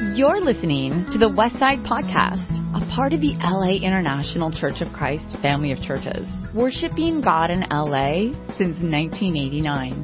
You're listening to the Westside Podcast, a part of the LA International Church of Christ family of churches, worshiping God in LA since 1989.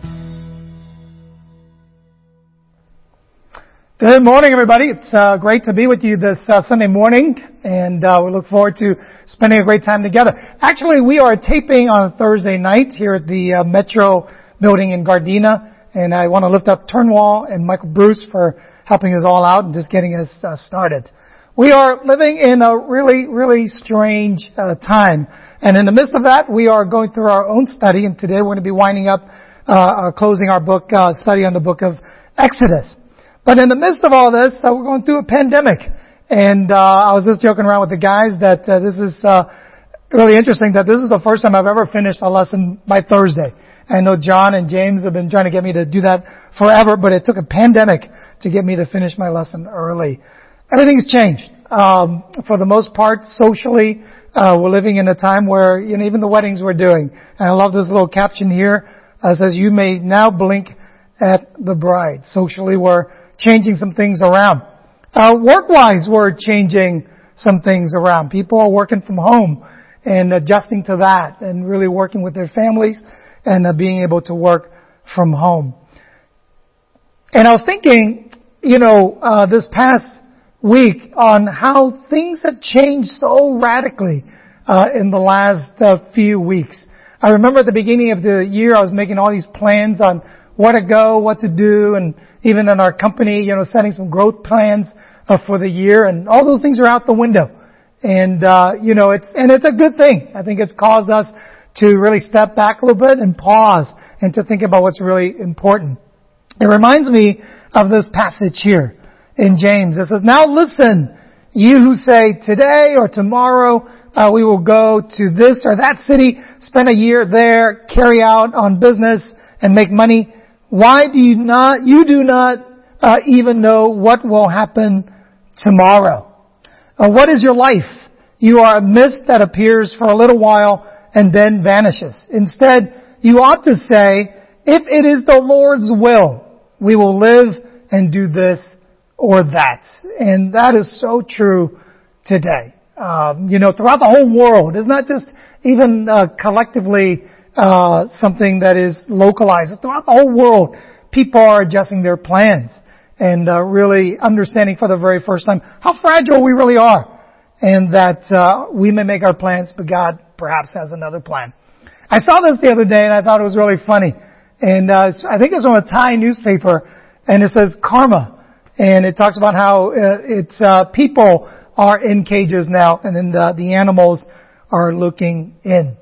Good morning, everybody. It's uh, great to be with you this uh, Sunday morning, and uh, we look forward to spending a great time together. Actually, we are taping on Thursday night here at the uh, Metro building in Gardena, and I want to lift up Turnwall and Michael Bruce for helping us all out and just getting us uh, started. We are living in a really, really strange uh, time. And in the midst of that, we are going through our own study, and today we're going to be winding up, uh, closing our book, uh, study on the book of Exodus. But in the midst of all this, uh, we're going through a pandemic. And uh, I was just joking around with the guys that this is really interesting that this is the first time I've ever finished a lesson by Thursday. I know John and James have been trying to get me to do that forever, but it took a pandemic to get me to finish my lesson early. Everything's changed. Um, for the most part, socially, uh, we're living in a time where you know even the weddings we're doing. And I love this little caption here. Uh, says you may now blink at the bride. Socially, we're changing some things around. Uh, work-wise, we're changing some things around. People are working from home and adjusting to that, and really working with their families and uh, being able to work from home. And I was thinking, you know, uh, this past week on how things have changed so radically uh, in the last uh, few weeks. I remember at the beginning of the year, I was making all these plans on where to go, what to do, and even in our company, you know, setting some growth plans uh, for the year, and all those things are out the window. And uh, you know, it's and it's a good thing. I think it's caused us to really step back a little bit and pause and to think about what's really important. It reminds me of this passage here in James. It says, Now listen, you who say today or tomorrow uh, we will go to this or that city, spend a year there, carry out on business and make money. Why do you not, you do not uh, even know what will happen tomorrow? Uh, what is your life? You are a mist that appears for a little while and then vanishes. Instead, you ought to say, if it is the Lord's will, we will live and do this or that. And that is so true today. Um, you know, throughout the whole world, it's not just even uh, collectively uh, something that is localized. Throughout the whole world, people are adjusting their plans and uh, really understanding for the very first time how fragile we really are, and that uh, we may make our plans, but God perhaps has another plan. I saw this the other day, and I thought it was really funny. And uh, I think it's from a Thai newspaper, and it says karma, and it talks about how uh, it's uh, people are in cages now, and then the, the animals are looking in.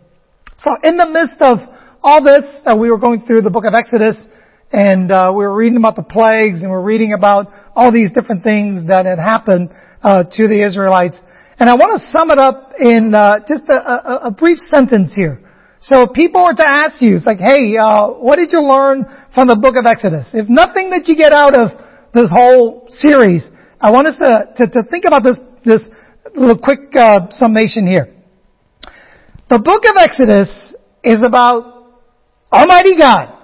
So in the midst of all this, uh, we were going through the book of Exodus, and uh, we were reading about the plagues, and we we're reading about all these different things that had happened uh, to the Israelites. And I want to sum it up in uh, just a, a, a brief sentence here. So if people were to ask you, it's like, hey, uh, what did you learn from the book of Exodus? If nothing that you get out of this whole series, I want us to, to, to think about this, this little quick uh, summation here. The book of Exodus is about Almighty God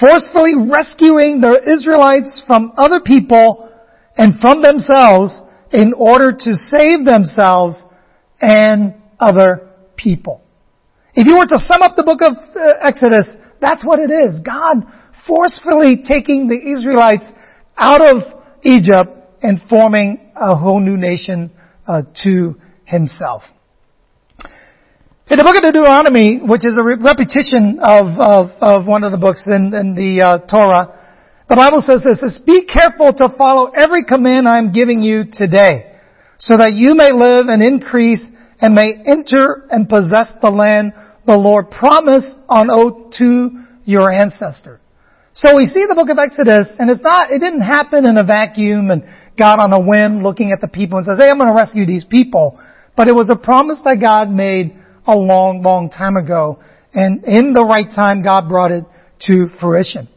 forcefully rescuing the Israelites from other people and from themselves in order to save themselves and other people. If you were to sum up the book of uh, Exodus, that's what it is. God forcefully taking the Israelites out of Egypt and forming a whole new nation uh, to himself. In the book of Deuteronomy, which is a repetition of, of, of one of the books in, in the uh, Torah, the Bible says this, Be careful to follow every command I am giving you today, so that you may live and increase and may enter and possess the land the Lord promised on oath to your ancestor. So we see the book of Exodus, and it's not, it didn't happen in a vacuum and God on a whim looking at the people and says, hey, I'm going to rescue these people. But it was a promise that God made a long, long time ago. And in the right time, God brought it to fruition.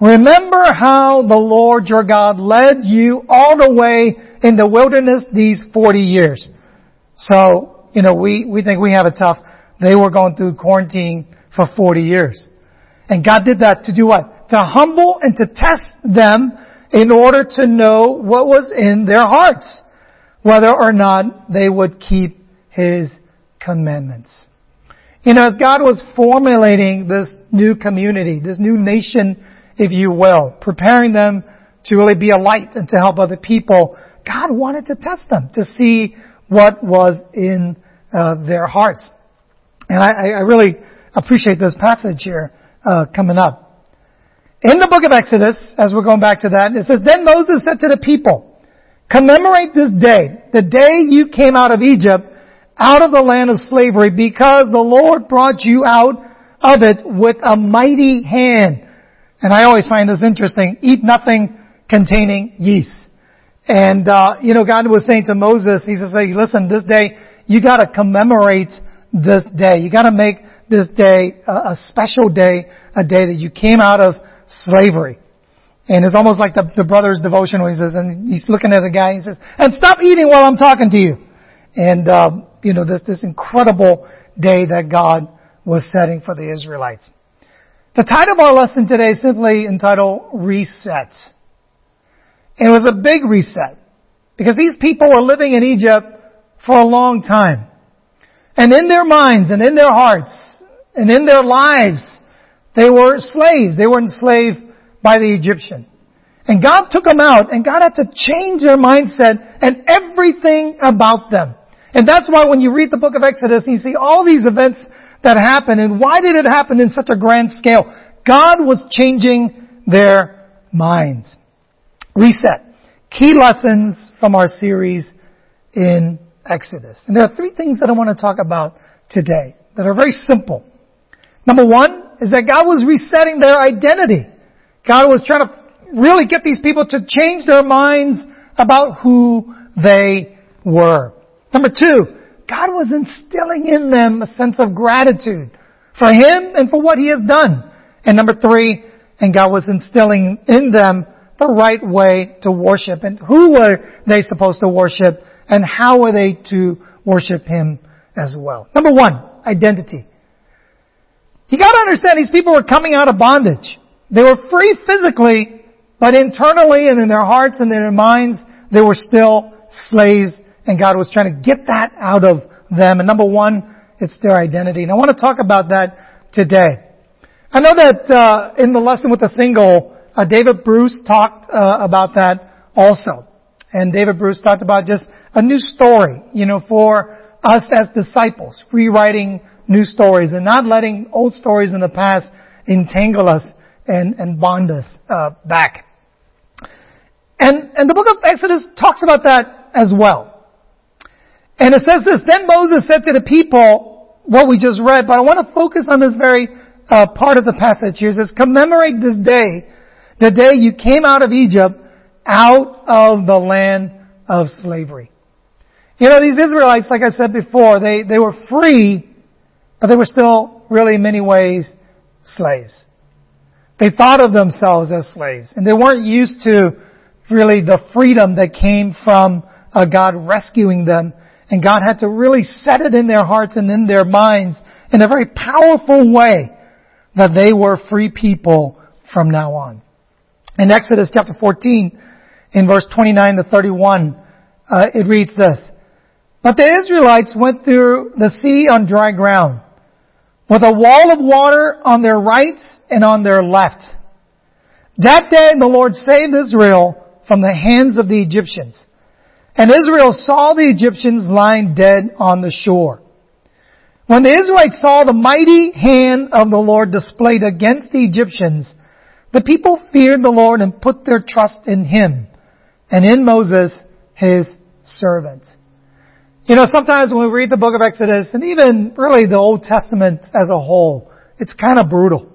Remember how the Lord your God led you all the way in the wilderness these 40 years. So, you know, we, we think we have it tough. They were going through quarantine for 40 years. And God did that to do what? To humble and to test them in order to know what was in their hearts, whether or not they would keep His commandments. You know, as God was formulating this new community, this new nation, if you will, preparing them to really be a light and to help other people, God wanted to test them to see what was in uh, their hearts. And I, I, really appreciate this passage here uh, coming up. In the book of Exodus, as we're going back to that, it says, Then Moses said to the people, Commemorate this day, the day you came out of Egypt, out of the land of slavery, because the Lord brought you out of it with a mighty hand. And I always find this interesting. Eat nothing containing yeast. And, uh, you know, God was saying to Moses, He says, listen, this day, you gotta commemorate this day. You gotta make this day a, a, special day, a day that you came out of slavery. And it's almost like the, the brother's devotion when he says, and he's looking at the guy, and he says, and stop eating while I'm talking to you. And, um, you know, this, this incredible day that God was setting for the Israelites. The title of our lesson today is simply entitled Reset. And it was a big reset. Because these people were living in Egypt for a long time. And in their minds and in their hearts and in their lives, they were slaves. They were enslaved by the Egyptian. And God took them out and God had to change their mindset and everything about them. And that's why when you read the book of Exodus, you see all these events that happened and why did it happen in such a grand scale? God was changing their minds. Reset. Key lessons from our series in Exodus. And there are three things that I want to talk about today that are very simple. Number one is that God was resetting their identity. God was trying to really get these people to change their minds about who they were. Number two, God was instilling in them a sense of gratitude for Him and for what He has done. And number three, and God was instilling in them the right way to worship and who were they supposed to worship and how were they to worship Him as well. Number one, identity. You gotta understand these people were coming out of bondage. They were free physically, but internally and in their hearts and in their minds, they were still slaves and God was trying to get that out of them. And number one, it's their identity. And I want to talk about that today. I know that uh, in the lesson with the single, uh, David Bruce talked uh, about that also. And David Bruce talked about just a new story, you know, for us as disciples, rewriting new stories and not letting old stories in the past entangle us and, and bond us uh, back. And, and the book of Exodus talks about that as well. And it says this, then Moses said to the people what we just read, but I want to focus on this very uh, part of the passage here. It says, commemorate this day, the day you came out of Egypt, out of the land of slavery. You know, these Israelites, like I said before, they, they were free, but they were still really in many ways slaves. They thought of themselves as slaves, and they weren't used to really the freedom that came from uh, God rescuing them and God had to really set it in their hearts and in their minds in a very powerful way that they were free people from now on. In Exodus chapter 14, in verse 29 to 31, uh, it reads this, But the Israelites went through the sea on dry ground, with a wall of water on their right and on their left. That day the Lord saved Israel from the hands of the Egyptians. And Israel saw the Egyptians lying dead on the shore. When the Israelites saw the mighty hand of the Lord displayed against the Egyptians, the people feared the Lord and put their trust in Him and in Moses, His servant. You know, sometimes when we read the book of Exodus and even really the Old Testament as a whole, it's kind of brutal.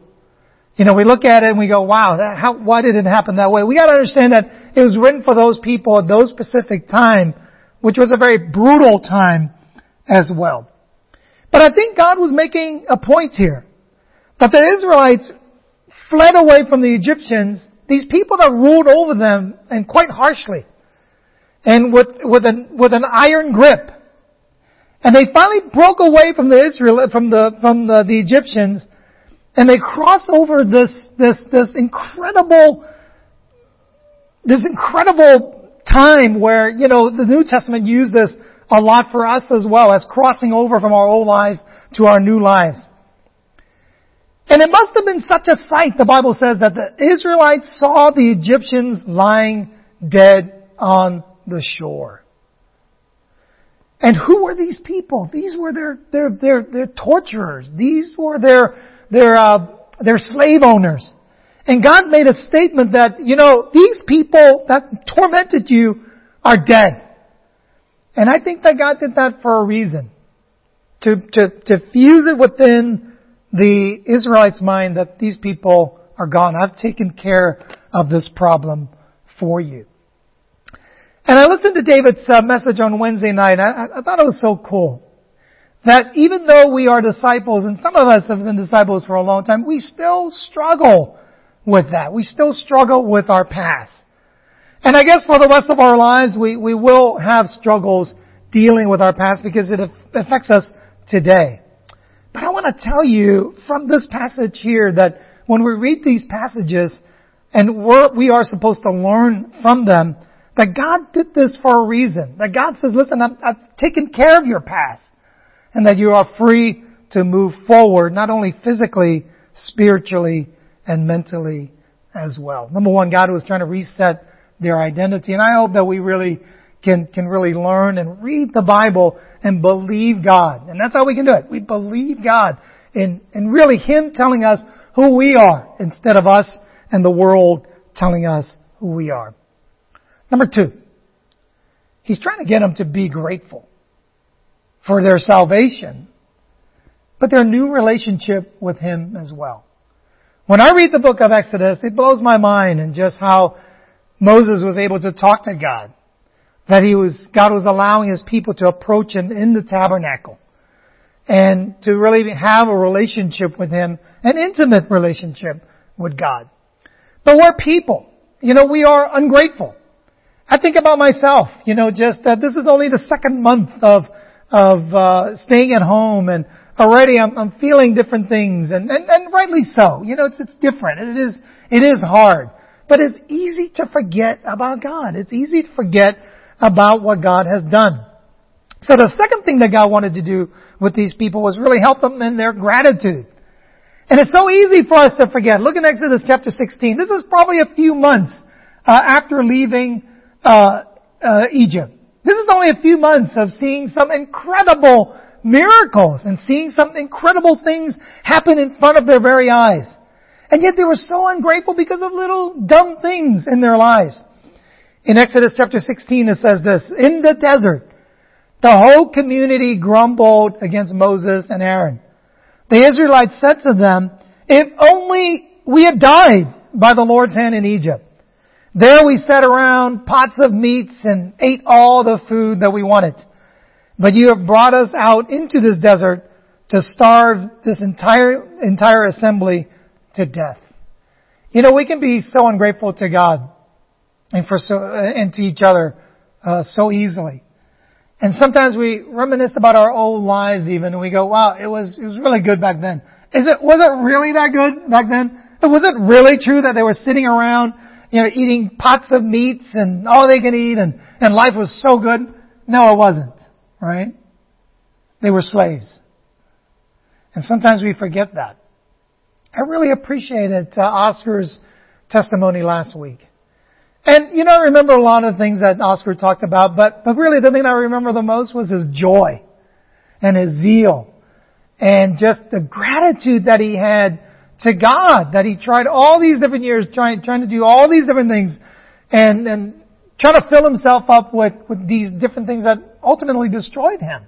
You know, we look at it and we go, wow, that, how, why did it happen that way? We gotta understand that it was written for those people at those specific time, which was a very brutal time as well. But I think God was making a point here. That the Israelites fled away from the Egyptians, these people that ruled over them and quite harshly. And with, with an, with an iron grip. And they finally broke away from the Israel, from the, from the, the Egyptians and they crossed over this, this, this incredible this incredible time where, you know, the New Testament uses this a lot for us as well as crossing over from our old lives to our new lives. And it must have been such a sight, the Bible says, that the Israelites saw the Egyptians lying dead on the shore. And who were these people? These were their, their, their, their torturers. These were their, their, uh, they're slave owners. And God made a statement that, you know, these people that tormented you are dead. And I think that God did that for a reason. To, to, to fuse it within the Israelites' mind that these people are gone. I've taken care of this problem for you. And I listened to David's uh, message on Wednesday night. I, I thought it was so cool. That even though we are disciples, and some of us have been disciples for a long time, we still struggle with that. We still struggle with our past. And I guess for the rest of our lives, we, we will have struggles dealing with our past because it affects us today. But I want to tell you from this passage here that when we read these passages and we're, we are supposed to learn from them, that God did this for a reason. That God says, listen, I've, I've taken care of your past. And that you are free to move forward, not only physically, spiritually, and mentally as well. Number one, God was trying to reset their identity. And I hope that we really can, can really learn and read the Bible and believe God. And that's how we can do it. We believe God in, in really Him telling us who we are instead of us and the world telling us who we are. Number two, He's trying to get them to be grateful for their salvation, but their new relationship with Him as well. When I read the book of Exodus, it blows my mind and just how Moses was able to talk to God. That he was, God was allowing his people to approach him in the tabernacle. And to really have a relationship with him, an intimate relationship with God. But we're people. You know, we are ungrateful. I think about myself, you know, just that this is only the second month of, of, uh, staying at home and already I'm, I'm feeling different things and, and, and rightly so. You know, it's, it's different. It is, it is hard. But it's easy to forget about God. It's easy to forget about what God has done. So the second thing that God wanted to do with these people was really help them in their gratitude. And it's so easy for us to forget. Look in Exodus chapter 16. This is probably a few months uh, after leaving uh, uh, Egypt. This is only a few months of seeing some incredible miracles and seeing some incredible things happen in front of their very eyes. And yet they were so ungrateful because of little dumb things in their lives. In Exodus chapter 16 it says this, in the desert, the whole community grumbled against Moses and Aaron. The Israelites said to them, if only we had died by the Lord's hand in Egypt. There we sat around pots of meats and ate all the food that we wanted. But you have brought us out into this desert to starve this entire, entire assembly to death. You know, we can be so ungrateful to God and for so, and to each other, uh, so easily. And sometimes we reminisce about our old lives even and we go, wow, it was, it was really good back then. Is it, was it really that good back then? Was it really true that they were sitting around, you know, eating pots of meats and all they can eat and, and life was so good? No, it wasn't right? They were slaves. And sometimes we forget that. I really appreciated uh, Oscar's testimony last week. And, you know, I remember a lot of things that Oscar talked about, but, but really the thing I remember the most was his joy and his zeal and just the gratitude that he had to God, that he tried all these different years trying, trying to do all these different things and, and trying to fill himself up with, with these different things that ultimately destroyed him.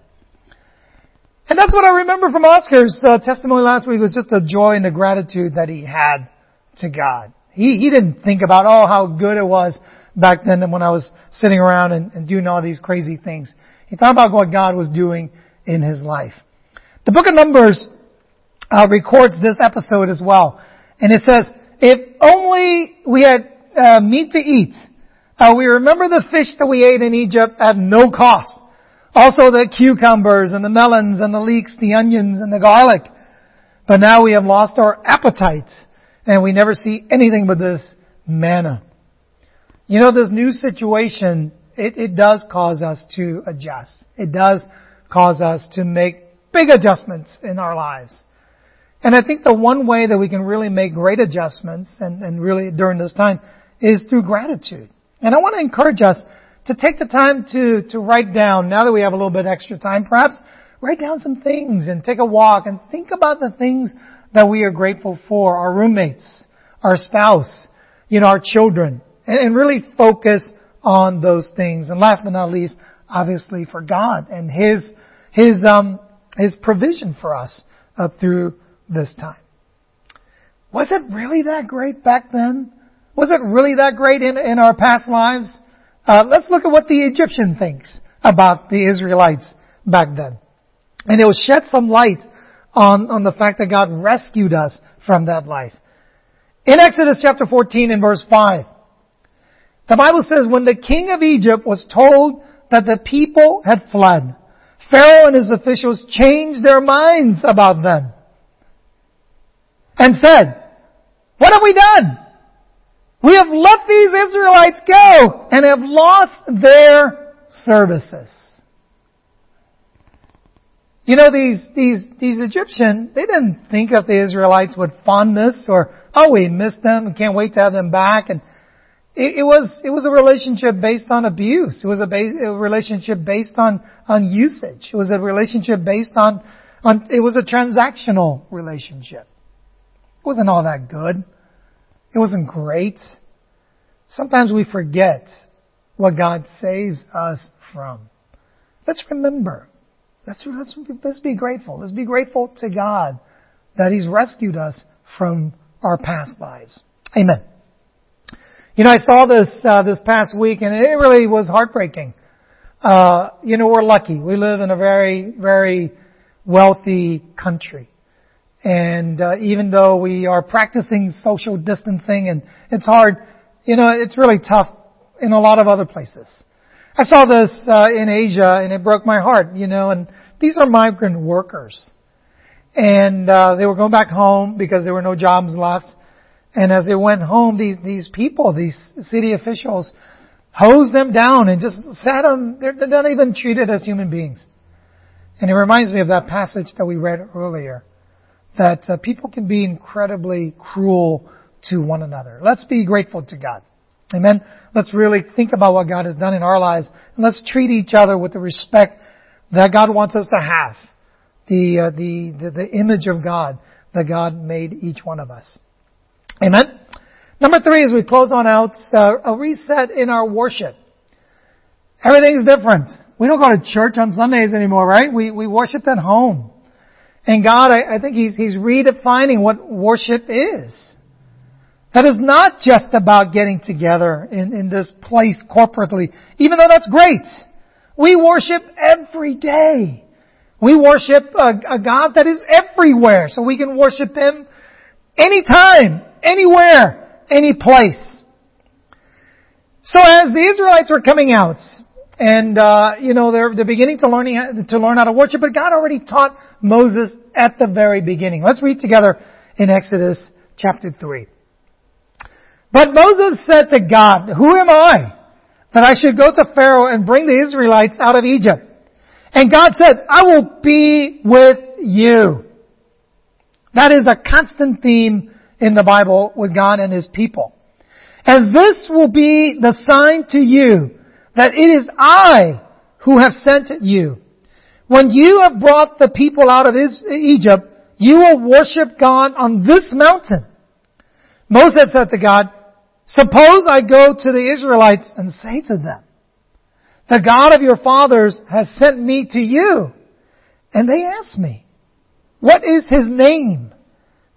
And that's what I remember from Oscar's uh, testimony last week was just the joy and the gratitude that he had to God. He, he didn't think about, oh, how good it was back then when I was sitting around and, and doing all these crazy things. He thought about what God was doing in his life. The book of Numbers uh, records this episode as well. And it says, if only we had uh, meat to eat, uh, we remember the fish that we ate in Egypt at no cost. Also the cucumbers and the melons and the leeks, the onions and the garlic. But now we have lost our appetite and we never see anything but this manna. You know, this new situation, it, it does cause us to adjust. It does cause us to make big adjustments in our lives. And I think the one way that we can really make great adjustments and, and really during this time is through gratitude. And I want to encourage us to take the time to, to write down, now that we have a little bit extra time, perhaps write down some things and take a walk and think about the things that we are grateful for, our roommates, our spouse, you know, our children, and, and really focus on those things. And last but not least, obviously for God and His, His, um, His provision for us uh, through this time. Was it really that great back then? Was it really that great in, in our past lives? Uh, let's look at what the Egyptian thinks about the Israelites back then. And it will shed some light on, on the fact that God rescued us from that life. In Exodus chapter 14 and verse 5, the Bible says, when the king of Egypt was told that the people had fled, Pharaoh and his officials changed their minds about them and said, what have we done? We have let these Israelites go and have lost their services. You know, these, these, these Egyptians, they didn't think of the Israelites with fondness or, oh, we missed them and can't wait to have them back. And it, it was, it was a relationship based on abuse. It was a, ba- a relationship based on, on usage. It was a relationship based on, on, it was a transactional relationship. Wasn't all that good. It wasn't great. Sometimes we forget what God saves us from. Let's remember. Let's, let's, let's be grateful. Let's be grateful to God that He's rescued us from our past lives. Amen. You know, I saw this uh, this past week, and it really was heartbreaking. Uh, you know, we're lucky. We live in a very, very wealthy country. And uh, even though we are practicing social distancing and it's hard, you know, it's really tough in a lot of other places. I saw this uh, in Asia and it broke my heart, you know, and these are migrant workers. And uh, they were going back home because there were no jobs left. And as they went home, these these people, these city officials, hosed them down and just sat them. They're, they're not even treated as human beings. And it reminds me of that passage that we read earlier that uh, people can be incredibly cruel to one another. Let's be grateful to God. Amen. Let's really think about what God has done in our lives and let's treat each other with the respect that God wants us to have. The, uh, the, the, the image of God that God made each one of us. Amen. Number three, as we close on out, uh, a reset in our worship. Everything's different. We don't go to church on Sundays anymore, right? We, we worship at home. And God, I, I think He's, He's redefining what worship is. That is not just about getting together in, in this place corporately, even though that's great. We worship every day. We worship a, a God that is everywhere, so we can worship Him anytime, anywhere, any place. So as the Israelites were coming out, and uh, you know they're they're beginning to learning to learn how to worship, but God already taught Moses at the very beginning. Let's read together in Exodus chapter 3. But Moses said to God, Who am I that I should go to Pharaoh and bring the Israelites out of Egypt? And God said, I will be with you. That is a constant theme in the Bible with God and His people. And this will be the sign to you that it is I who have sent you. When you have brought the people out of Egypt, you will worship God on this mountain. Moses said to God, suppose I go to the Israelites and say to them, the God of your fathers has sent me to you. And they ask me, what is his name?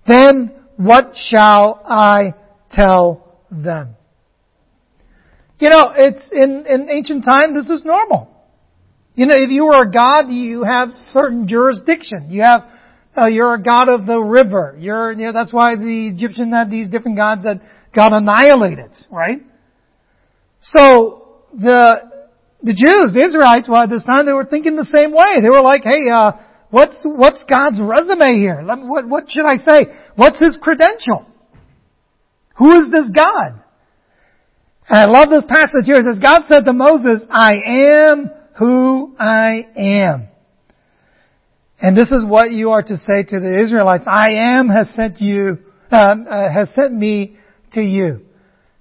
Then what shall I tell them? You know, it's in, in ancient time, this was normal. You know, if you were a god, you have certain jurisdiction. You have, uh, you're a god of the river. You're, you know, that's why the Egyptians had these different gods that got annihilated, right? So, the, the Jews, the Israelites, well, at this time they were thinking the same way. They were like, hey, uh, what's, what's God's resume here? What, what should I say? What's his credential? Who is this God? And I love this passage here. It says, God said to Moses, I am who I am. And this is what you are to say to the Israelites. I am has sent you, uh, uh, has sent me to you.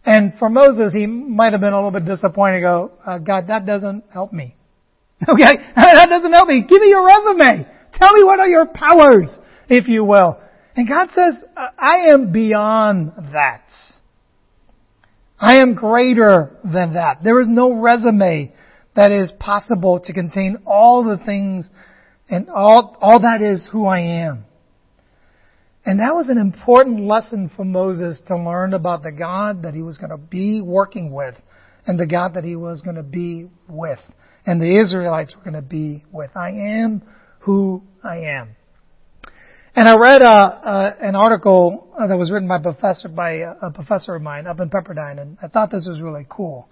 And for Moses, he might have been a little bit disappointed. Go, uh, God, that doesn't help me. Okay, that doesn't help me. Give me your resume. Tell me what are your powers, if you will. And God says, I am beyond that. I am greater than that. There is no resume that is possible to contain all the things and all, all that is who I am. And that was an important lesson for Moses to learn about the God that he was going to be working with and the God that he was going to be with and the Israelites were going to be with. I am who I am. And I read uh, uh, an article uh, that was written by professor by a professor of mine up in Pepperdine, and I thought this was really cool.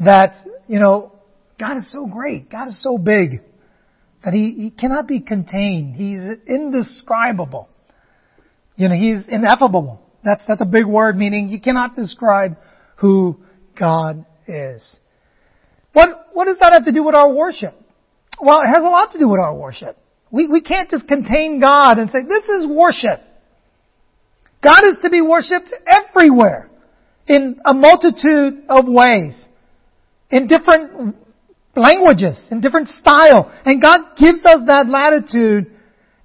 That you know, God is so great, God is so big that he, he cannot be contained. He's indescribable. You know, he's ineffable. That's that's a big word, meaning you cannot describe who God is. What what does that have to do with our worship? Well, it has a lot to do with our worship. We, we can't just contain God and say, this is worship. God is to be worshiped everywhere in a multitude of ways, in different languages, and different style. And God gives us that latitude,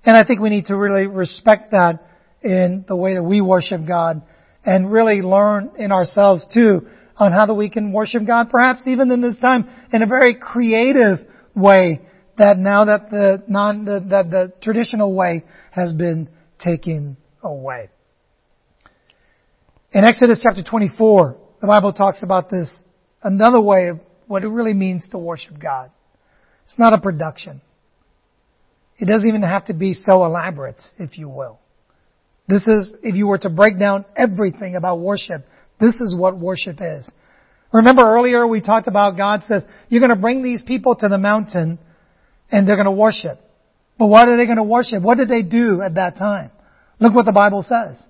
and I think we need to really respect that in the way that we worship God and really learn in ourselves too on how that we can worship God, perhaps even in this time in a very creative way that now that the non, the, that the traditional way has been taken away. In Exodus chapter 24, the Bible talks about this, another way of what it really means to worship God. It's not a production. It doesn't even have to be so elaborate, if you will. This is, if you were to break down everything about worship, this is what worship is. Remember earlier we talked about God says, you're going to bring these people to the mountain and they're going to worship. But what are they going to worship? What did they do at that time? Look what the Bible says.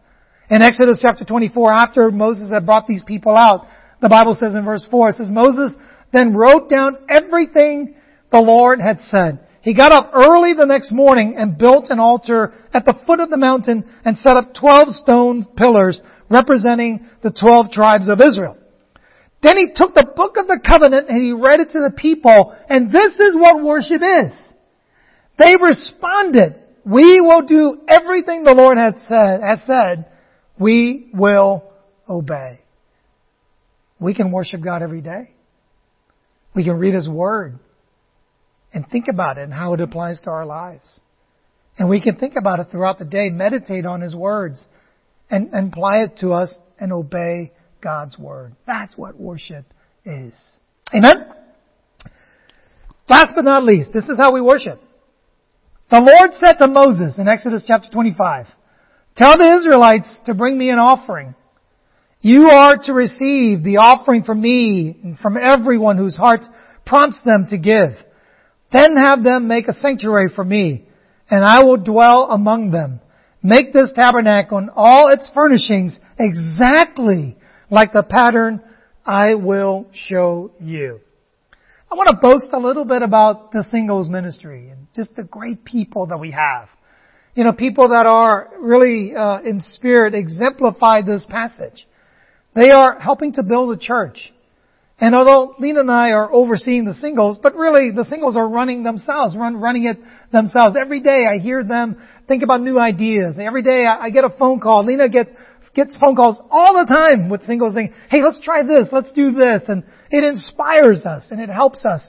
In Exodus chapter 24, after Moses had brought these people out, the Bible says in verse 4, it says, Moses then wrote down everything the Lord had said. He got up early the next morning and built an altar at the foot of the mountain and set up 12 stone pillars representing the 12 tribes of Israel. Then he took the book of the covenant and he read it to the people, and this is what worship is. They responded, we will do everything the Lord has said, has said, we will obey. We can worship God every day. We can read His Word and think about it and how it applies to our lives. And we can think about it throughout the day, meditate on His words, and, and apply it to us and obey God's Word. That's what worship is. Amen? Last but not least, this is how we worship. The Lord said to Moses in Exodus chapter 25, Tell the Israelites to bring me an offering. You are to receive the offering from me and from everyone whose heart prompts them to give. Then have them make a sanctuary for me, and I will dwell among them. Make this tabernacle and all its furnishings exactly like the pattern I will show you. I want to boast a little bit about the singles ministry and just the great people that we have. You know, people that are really uh, in spirit exemplify this passage. They are helping to build a church. And although Lena and I are overseeing the singles, but really the singles are running themselves, run, running it themselves. Every day I hear them think about new ideas. Every day I, I get a phone call. Lena get, gets phone calls all the time with singles saying, hey, let's try this, let's do this. And it inspires us and it helps us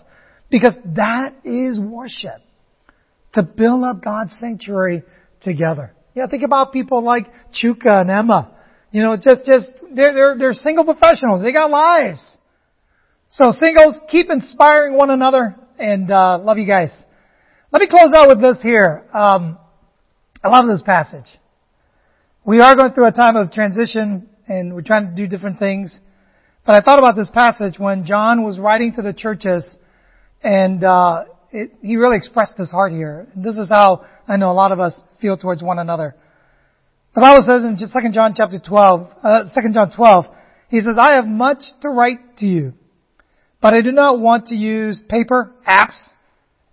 because that is worship. To build up God's sanctuary together. Yeah, think about people like Chuka and Emma. You know, just, just, they're, they're, they're single professionals. They got lives. So singles, keep inspiring one another and, uh, love you guys. Let me close out with this here. Um, I love this passage. We are going through a time of transition and we're trying to do different things. But I thought about this passage when John was writing to the churches and, uh, it, he really expressed his heart here. And this is how I know a lot of us feel towards one another. The Bible says in 2 John chapter 12, uh, 2 John 12, He says, I have much to write to you, but I do not want to use paper, apps,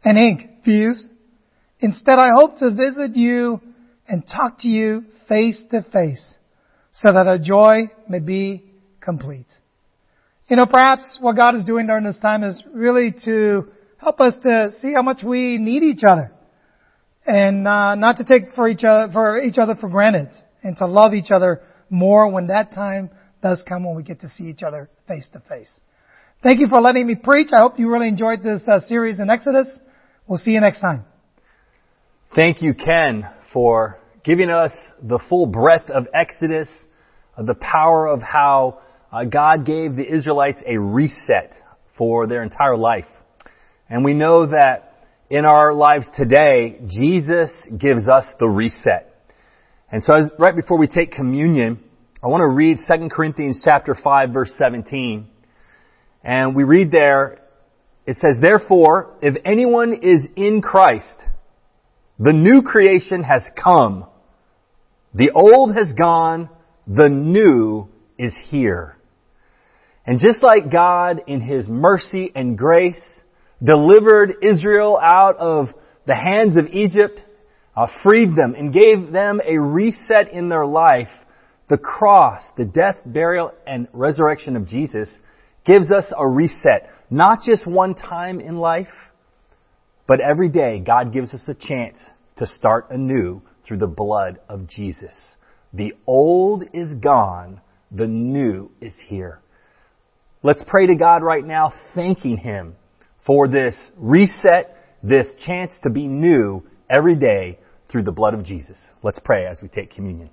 and ink views. Instead, I hope to visit you and talk to you face to face so that our joy may be complete. You know, perhaps what God is doing during this time is really to help us to see how much we need each other and uh, not to take for each other for each other for granted and to love each other more when that time does come when we get to see each other face to face. Thank you for letting me preach. I hope you really enjoyed this uh, series in Exodus. We'll see you next time. Thank you, Ken, for giving us the full breadth of Exodus, uh, the power of how uh, God gave the Israelites a reset for their entire life. And we know that in our lives today, Jesus gives us the reset. And so as, right before we take communion, I want to read 2 Corinthians chapter 5 verse 17. And we read there, it says, Therefore, if anyone is in Christ, the new creation has come. The old has gone, the new is here. And just like God in His mercy and grace delivered Israel out of the hands of Egypt, uh, freed them and gave them a reset in their life, the cross, the death, burial, and resurrection of Jesus gives us a reset. Not just one time in life, but every day God gives us a chance to start anew through the blood of Jesus. The old is gone, the new is here. Let's pray to God right now, thanking Him for this reset, this chance to be new every day through the blood of Jesus. Let's pray as we take communion.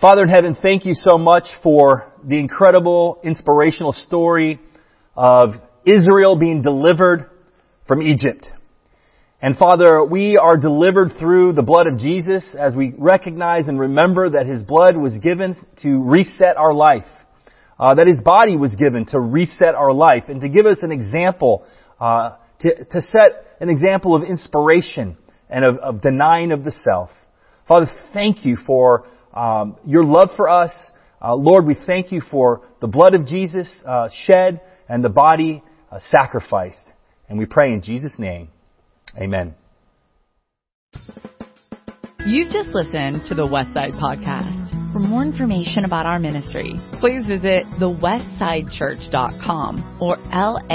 Father in heaven, thank you so much for the incredible, inspirational story of Israel being delivered from Egypt. And Father, we are delivered through the blood of Jesus as we recognize and remember that His blood was given to reset our life uh, that his body was given to reset our life and to give us an example, uh, to, to set an example of inspiration and of, of denying of the self. Father, thank you for um, your love for us. Uh, Lord, we thank you for the blood of Jesus uh, shed and the body uh, sacrificed. And we pray in Jesus' name. Amen. You've just listened to the Westside Podcast. For more information about our ministry, please visit thewestsidechurch.com or laicc.net.